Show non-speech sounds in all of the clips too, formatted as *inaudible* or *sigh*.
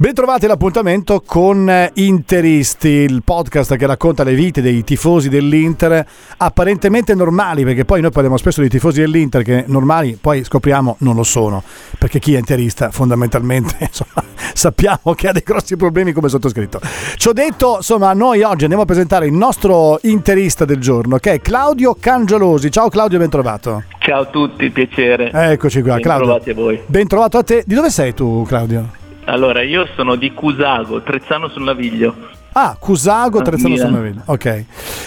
Bentrovati all'appuntamento con Interisti, il podcast che racconta le vite dei tifosi dell'Inter, apparentemente normali, perché poi noi parliamo spesso di tifosi dell'Inter che normali poi scopriamo non lo sono, perché chi è interista fondamentalmente *laughs* insomma, sappiamo che ha dei grossi problemi come sottoscritto. Ci ho detto, insomma, noi oggi andiamo a presentare il nostro interista del giorno, che è Claudio Cangiolosi. Ciao Claudio, ben trovato. Ciao a tutti, piacere. Eccoci qua, Ben Claudio. trovati a voi. Ben trovato a te. Di dove sei tu, Claudio? Allora, io sono di Cusago, Trezzano sul Naviglio. Ah, Cusago, Trezzano sul. Naviglio. Ok.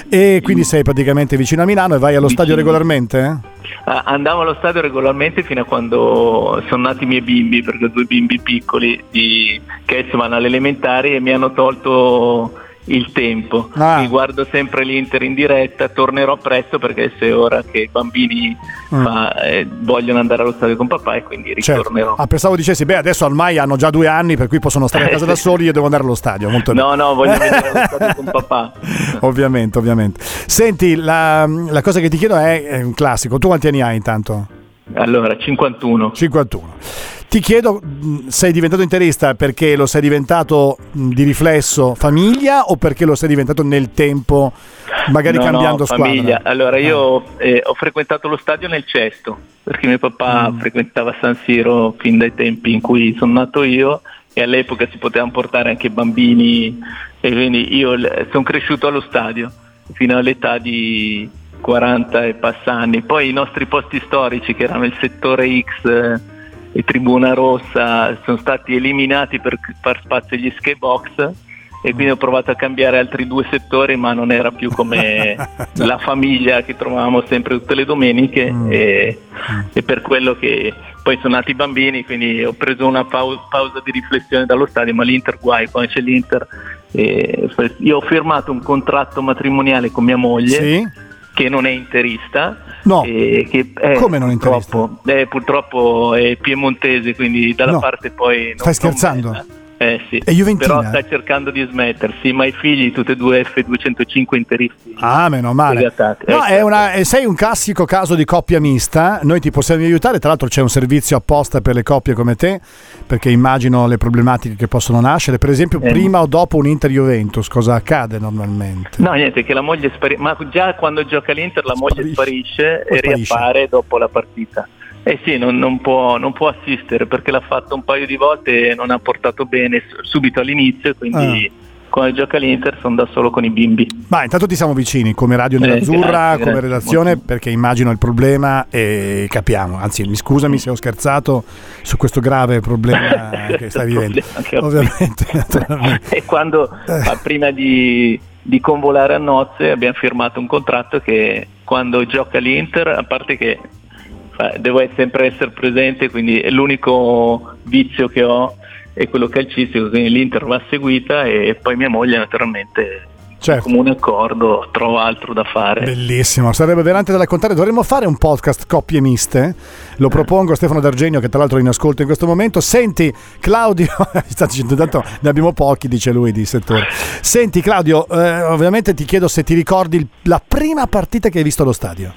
E quindi sei praticamente vicino a Milano e vai allo stadio Vicino. regolarmente? Ah, Andavo allo stadio regolarmente fino a quando sono nati i miei bimbi, perché ho due bimbi piccoli di- che vanno alle elementari e mi hanno tolto il tempo. Ah. Mi guardo sempre l'Inter in diretta, tornerò presto perché se ora che i bambini Mm. fa- eh, vogliono andare allo stadio con papà e quindi Certo. ritornerò. Ah, pensavo dicessi, beh, adesso ormai hanno già due anni, per cui possono stare a *laughs* casa da soli, io devo andare allo stadio. Molto No, no, voglio vedere allo *laughs* stadio con papà. ovviamente, ovviamente. Senti, la, la cosa che ti chiedo è, è un classico. Tu quanti anni hai intanto? Allora, 51. 51. Ti chiedo, mh, sei diventato interista perché lo sei diventato mh, di riflesso famiglia o perché lo sei diventato nel tempo, magari No, cambiando no, squadra? famiglia. Allora, Ah. io eh, ho frequentato lo stadio nel cesto, perché mio papà Mm. frequentava San Siro fin dai tempi in cui sono nato io e all'epoca si potevano portare anche bambini e quindi io sono cresciuto allo stadio fino all'età di 40 e passa anni. Poi i nostri posti storici che erano il settore X e Tribuna Rossa sono stati eliminati per far spazio agli skybox e quindi ho provato a cambiare altri due settori ma non era più come *laughs* la famiglia che trovavamo sempre tutte le domeniche Mm. e, e per quello che poi sono nati i bambini quindi ho preso una pau- pausa di riflessione dallo stadio ma l'Inter guai quando c'è l'Inter e io ho firmato un contratto matrimoniale con mia moglie Sì? Che non è interista No. e che è, Come non è interista? purtroppo, eh, purtroppo è piemontese quindi dalla No. parte poi non- Stai scherzando? bella. Eh sì, È juventina? però sta cercando di smettersi, ma i figli tutti e due F205 interisti. Ah, meno male. No, Eh, è una- eh, sei un classico caso di coppia mista. Noi ti possiamo aiutare. Tra l'altro, c'è un servizio apposta per le coppie come te, perché immagino le problematiche che possono nascere. Per esempio, Eh. prima o dopo un Inter Juventus, cosa accade normalmente? No, niente, che la moglie sparisce, ma già quando gioca l'Inter la moglie Sparisce. sparisce, e sparisce. riappare dopo la partita. Eh sì, non, non può, non può assistere perché l'ha fatto un paio di volte e non ha portato bene subito all'inizio, quindi Ah. quando gioca l'Inter sono da solo con i bimbi. Ma intanto ti siamo vicini come Radio Eh, Nerazzurra, grazie, come redazione, Molto. perché immagino il problema e capiamo. Anzi, mi scusami se ho scherzato su questo grave problema *laughs* che stai vivendo. Che *laughs* Ovviamente, *laughs* e quando Eh. ma prima di, di convolare a nozze abbiamo firmato un contratto che quando gioca l'Inter, a parte che devo sempre essere presente, quindi è l'unico vizio che ho è quello calcistico, quindi l'Inter va seguita e poi mia moglie naturalmente Certo. comune accordo trova altro da fare. Bellissimo, sarebbe veramente da raccontare. Dovremmo fare un podcast coppie miste. Lo propongo a Stefano D'Argenio, che tra l'altro è in ascolto in questo momento. Senti, Claudio, *laughs* sta dicendo tanto ne abbiamo pochi, dice lui di settore. Senti, Claudio, eh, ovviamente ti chiedo se ti ricordi la prima partita che hai visto allo stadio.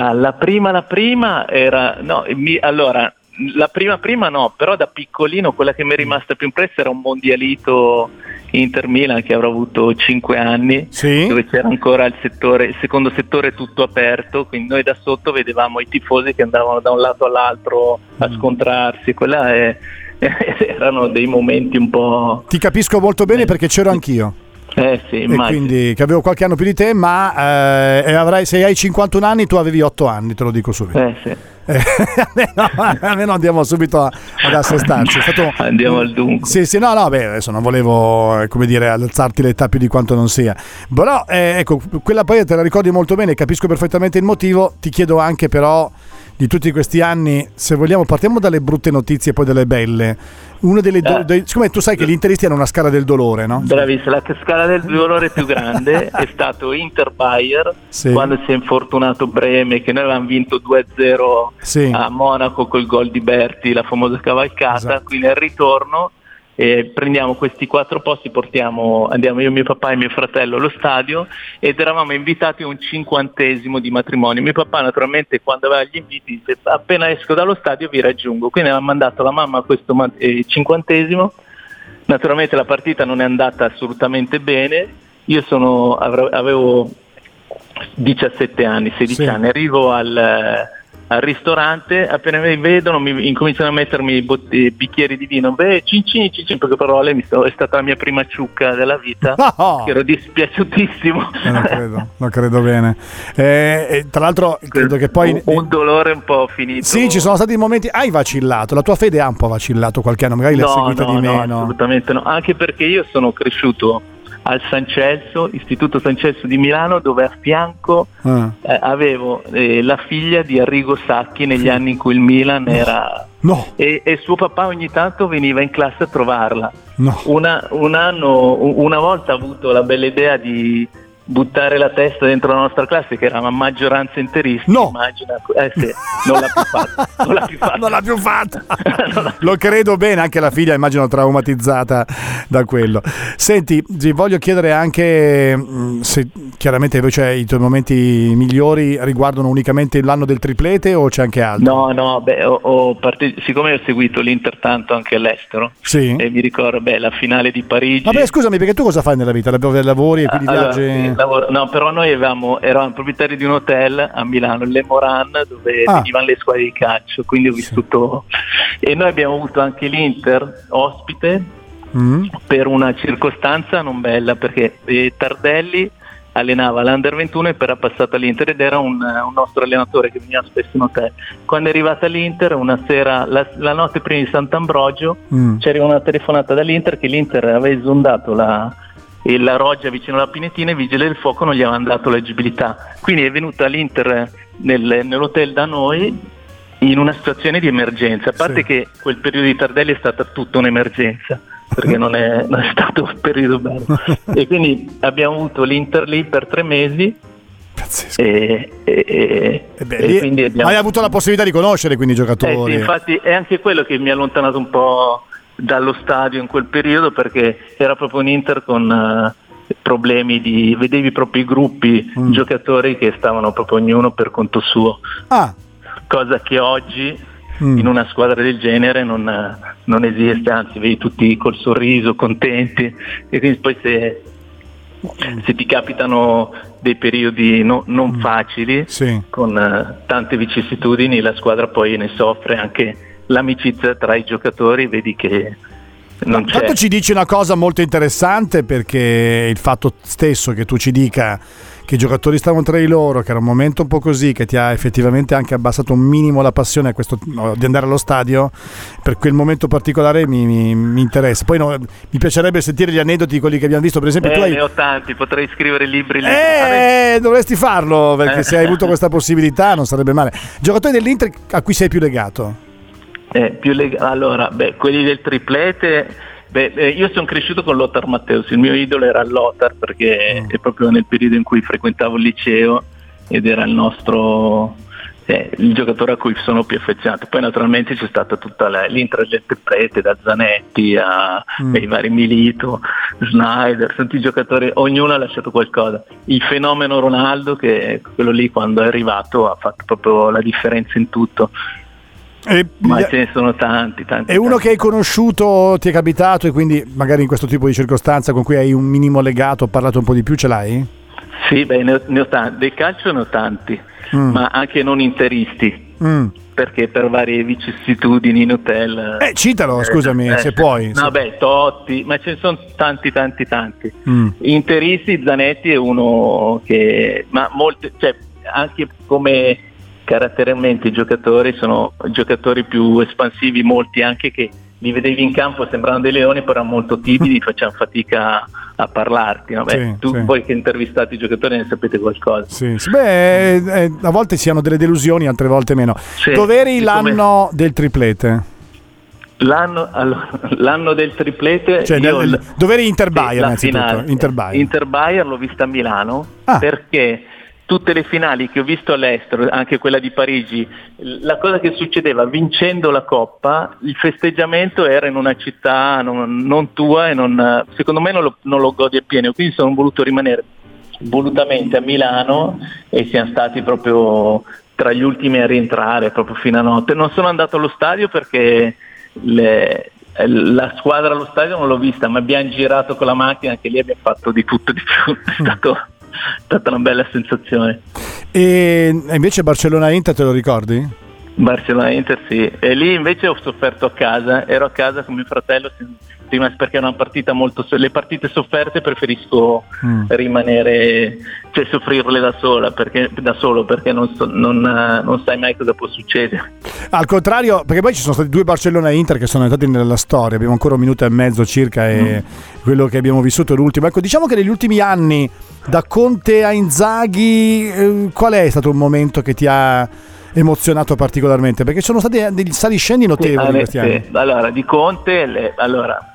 Ah, la prima, la prima era, no, mi- allora, la prima, prima no, però da piccolino quella che mi è rimasta più impressa era un mondialito Inter Milan che avrò avuto 5 anni, Sì? dove c'era ancora il, settore, il secondo settore tutto aperto, quindi noi da sotto vedevamo i tifosi che andavano da un lato all'altro a scontrarsi, quella è- *laughs* erano dei momenti un po'... Ti capisco molto bene perché c'ero anch'io. Eh sì, E quindi che avevo qualche anno più di te, ma eh, avrai, se hai 51 anni, tu avevi 8 anni, te lo dico subito. Eh sì. Eh, *laughs* almeno, almeno andiamo subito ad assestarci. Stato, Andiamo al dunque. Sì, sì, no, no, beh, adesso non volevo, eh, come dire, alzarti l'età più di quanto non sia. Però, eh, ecco, quella poi te la ricordi molto bene, capisco perfettamente il motivo. Ti chiedo anche, però, di tutti questi anni, se vogliamo, partiamo dalle brutte notizie e poi dalle belle. Uno delle do- Eh. dei- siccome tu sai che gli interisti hanno una scala del dolore, no? Bravissima, la scala del dolore più grande *laughs* è stato Inter Bayer Sì. quando si è infortunato Breme che noi avevamo vinto 2-0 Sì. a Monaco col gol di Berti, la famosa cavalcata, Esatto. quindi al ritorno eh, prendiamo questi quattro posti, portiamo, andiamo io, mio papà e mio fratello allo stadio ed eravamo invitati a un cinquantesimo di matrimonio. Mio papà naturalmente quando aveva gli inviti dice appena esco dallo stadio vi raggiungo, quindi aveva mandato la mamma a questo eh, cinquantesimo Naturalmente la partita non è andata assolutamente bene, io sono, avevo 17 anni, 16 Sì. anni, arrivo al, al ristorante, appena mi vedono mi incominciano a mettermi bot- eh, bicchieri di vino, beh cincin, cincin, poche parole, mi sto- è stata la mia prima ciucca della vita, *laughs* No! ero dispiaciutissimo. Eh, non credo, non credo bene. Eh, e tra l'altro credo che poi... un, un dolore un po' finito. Sì, ci sono stati momenti... Hai vacillato, la tua fede ha un po' vacillato qualche anno, magari l'hai no, seguita no, di no, meno. assolutamente no, anche perché io sono cresciuto al San Celso, Istituto San Celso di Milano, dove a fianco Ah. eh, avevo eh, la figlia di Arrigo Sacchi negli anni in cui il Milan era... No, E, e suo papà ogni tanto veniva in classe a trovarla. no. Una, un anno, una volta ha avuto la bella idea di buttare la testa dentro la nostra classe che era una maggioranza interista No. immagina eh sì, non l'ha più fatta *laughs* non l'ha più fatta Non l'ha più fatta. *laughs* Non l'ha- Lo credo bene, anche la figlia immagino traumatizzata da quello. Senti, ti voglio chiedere anche mh, se chiaramente invece i tuoi momenti migliori riguardano unicamente l'anno del triplete o c'è anche altro? No, no, beh, ho- ho parte- siccome ho seguito l'Inter tanto anche all'estero Sì. e mi ricordo beh, la finale di Parigi. Vabbè, scusami, perché tu cosa fai nella vita? Lav- Lavori e quindi Allora, viaggi? Sì, lavoro- no, però noi avevamo, eravamo proprietari di un hotel a Milano, il Le Moran, dove Ah. venivano le squadre di calcio, quindi ho vissuto... E noi abbiamo avuto anche l'Inter ospite Mm? per una circostanza non bella, perché eh, Tardelli allenava l'Under 21 e poi era passato all'Inter ed era un, un nostro allenatore che veniva spesso in hotel. Quando è arrivata all'Inter, una sera, la, la notte prima di Sant'Ambrogio, Mm. c'era una telefonata dall'Inter che l'Inter aveva esondato la, e la roggia vicino alla Pinetina e i vigili del fuoco non gli avevano dato l'agibilità. Quindi è venuta l'Inter nel- nell'hotel da noi in una situazione di emergenza, a parte Sì. che quel periodo di Tardelli è stata tutta un'emergenza perché non è, non è *laughs* stato un periodo bello e quindi abbiamo avuto l'Inter lì per tre mesi Pazzesco. e, e- e- beh, e abbiamo Hai avuto la possibilità di conoscere quindi i eh giocatori. sì, infatti è anche quello che mi ha allontanato un po' dallo stadio in quel periodo perché era proprio un Inter con eh, problemi di vedevi proprio i gruppi Mm. giocatori che stavano proprio ognuno per conto suo Ah, cosa che oggi Mm. in una squadra del genere non, eh, non esiste anzi vedi tutti col sorriso contenti e quindi poi se, se ti capitano dei periodi no- non facili Mm. sì. con eh, tante vicissitudini la squadra poi ne soffre anche l'amicizia tra i giocatori vedi che non c'è Tanto ci dici una cosa molto interessante perché il fatto stesso che tu ci dica che i giocatori stavano tra di loro, che era un momento un po' così, che ti ha effettivamente anche abbassato un minimo la passione a questo- no, di andare allo stadio, per quel momento particolare mi, mi- mi interessa. Poi no, mi piacerebbe sentire gli aneddoti di quelli che abbiamo visto, per esempio tu Eh, hai... ne ho tanti potrei scrivere libri libri. Eh, dovresti farlo perché Eh. se hai avuto *laughs* questa possibilità non sarebbe male. Giocatori dell'Inter a cui sei più legato? Eh, leg- allora, beh, quelli del triplete, beh, eh, io sono cresciuto con Lothar Matteus, il mio idolo era Lothar perché Mm. è proprio nel periodo in cui frequentavo il liceo ed era il nostro eh, il giocatore a cui sono più affezionato. Poi naturalmente c'è stata tutta la- triplete, da Zanetti a Mm. ai vari Milito, Snyder, tutti i giocatori, ognuno ha lasciato qualcosa. Il fenomeno Ronaldo, che quello lì quando è arrivato ha fatto proprio la differenza in tutto. E, Ma ce ne sono tanti, tanti. è uno tanti. che hai conosciuto, ti è capitato e quindi magari in questo tipo di circostanza con cui hai un minimo legato, ho parlato un po' di più, ce l'hai? Sì, beh, ne ho, ne ho tanti. Del calcio ne ho tanti, Mm. ma anche non interisti, Mm. perché per varie vicissitudini in hotel. Eh, citalo, eh, scusami, eh, se puoi. No, se- beh, Totti, ma ce ne sono tanti, tanti, tanti. Mm. Interisti, Zanetti è uno che, ma molti, cioè, anche come caratterialmente i giocatori sono giocatori più espansivi, molti anche che li vedevi in campo sembrano dei leoni, però molto timidi, *laughs* facevano fatica a parlarti. no? Beh, Sì, tu sì. voi che intervistate i giocatori ne sapete qualcosa. Sì, sì. Beh, eh, eh, a volte si hanno delle delusioni, altre volte meno. Sì, Dov'eri l'anno del triplete? L'anno, *laughs* l'anno del triplete, Cioè, io nel- l- dove eri Inter Bayer, la innanzitutto? finale. Inter Bayer. Inter Bayer l'ho vista a Milano Ah. perché tutte le finali che ho visto all'estero, anche quella di Parigi, la cosa che succedeva vincendo la coppa, il festeggiamento era in una città non, non tua e non, secondo me non lo, non lo godi appieno, quindi sono voluto rimanere volutamente a Milano e siamo stati proprio tra gli ultimi a rientrare proprio fino a notte. Non sono andato allo stadio perché le- la squadra allo stadio non l'ho vista, ma abbiamo girato con la macchina, anche lì abbiamo fatto di tutto di più. *laughs* È stato- è stata una bella sensazione. E invece Barcellona-Inter te lo ricordi? Barcellona Inter sì, e lì invece ho sofferto a casa, ero a casa con mio fratello prima perché è una partita molto le partite sofferte preferisco Mm. rimanere cioè soffrirle da sola perché da solo perché non, so- non, non sai mai cosa può succedere. Al contrario, perché poi ci sono stati due Barcellona-Inter che sono entrati nella storia, abbiamo ancora un minuto e mezzo circa e quello che abbiamo vissuto è l'ultimo. Ecco, diciamo che negli ultimi anni, da Conte a Inzaghi, eh, qual è stato un momento che ti ha emozionato particolarmente? Perché sono stati degli saliscendi notevoli in Sì, questi sì. anni. Allora, di Conte, le- allora,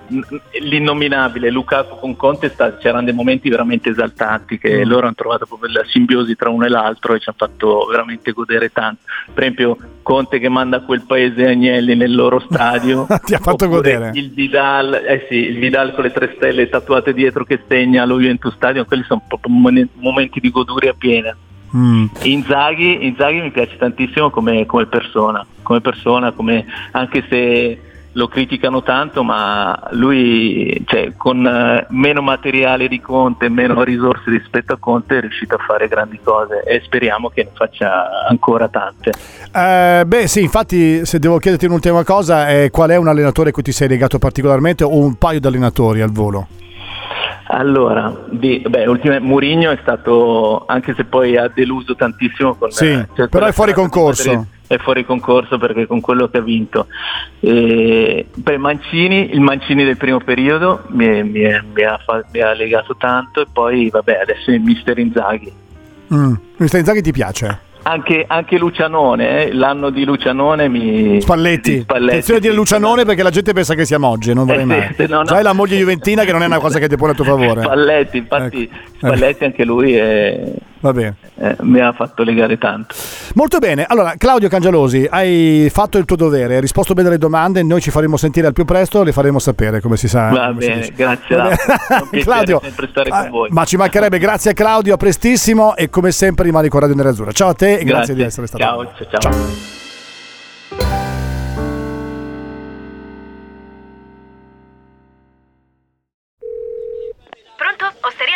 l'innominabile Lukaku con Conte, sta- c'erano dei momenti veramente esaltanti che Mm. loro hanno trovato proprio la simbiosi tra uno e l'altro e ci hanno fatto veramente godere tanto. Per esempio Conte che manda quel paese Agnelli nel loro stadio. *laughs* Ti ha fatto godere. Il Vidal, eh sì, il Vidal con le tre stelle tatuate dietro che segna lo Juventus Stadium, quelli sono proprio mom- momenti di goduria piena. Mm. Inzaghi, Inzaghi mi piace tantissimo come, come persona, come persona, come- anche se lo criticano tanto, ma lui cioè, con eh, meno materiale di Conte, meno risorse rispetto a Conte è riuscito a fare grandi cose e speriamo che ne faccia ancora tante. Eh, beh, sì, infatti, se devo chiederti un'ultima cosa, è qual è un allenatore a cui ti sei legato particolarmente o un paio di allenatori al volo? Allora, di, beh, ultima, Mourinho è stato, anche se poi ha deluso tantissimo con Sì, eh, cioè, però è fuori concorso. È fuori concorso perché con quello che ha vinto. E, beh, Mancini, il Mancini del primo periodo mi, mi mi ha, mi ha legato tanto e poi vabbè adesso il mister Inzaghi. Mm. Mister Inzaghi ti piace? Anche, anche Lucianone, eh, l'anno di Lucianone mi... Spalletti. di Spalletti, Attenzione a dire Lucianone perché la gente pensa che sia Mogge, non vorrei Eh, mai. sì, no, no. Già è la moglie juventina che non è una cosa che ti pone a tuo favore. Spalletti, infatti Ecco. Spalletti anche lui è- Va bene. eh, mi ha fatto legare tanto. Molto bene, allora Claudio Cangialosi, hai fatto il tuo dovere, hai risposto bene alle domande, noi ci faremo sentire al più presto, le faremo sapere come si sa. Va bene, grazie, Va bene. *laughs* Claudio, sempre stare ah, con voi. ma ci mancherebbe, grazie a Claudio, a prestissimo e come sempre rimani con Radio Nerazzurra. Ciao a te e grazie, di essere stato Ciao, noi. ciao, ciao.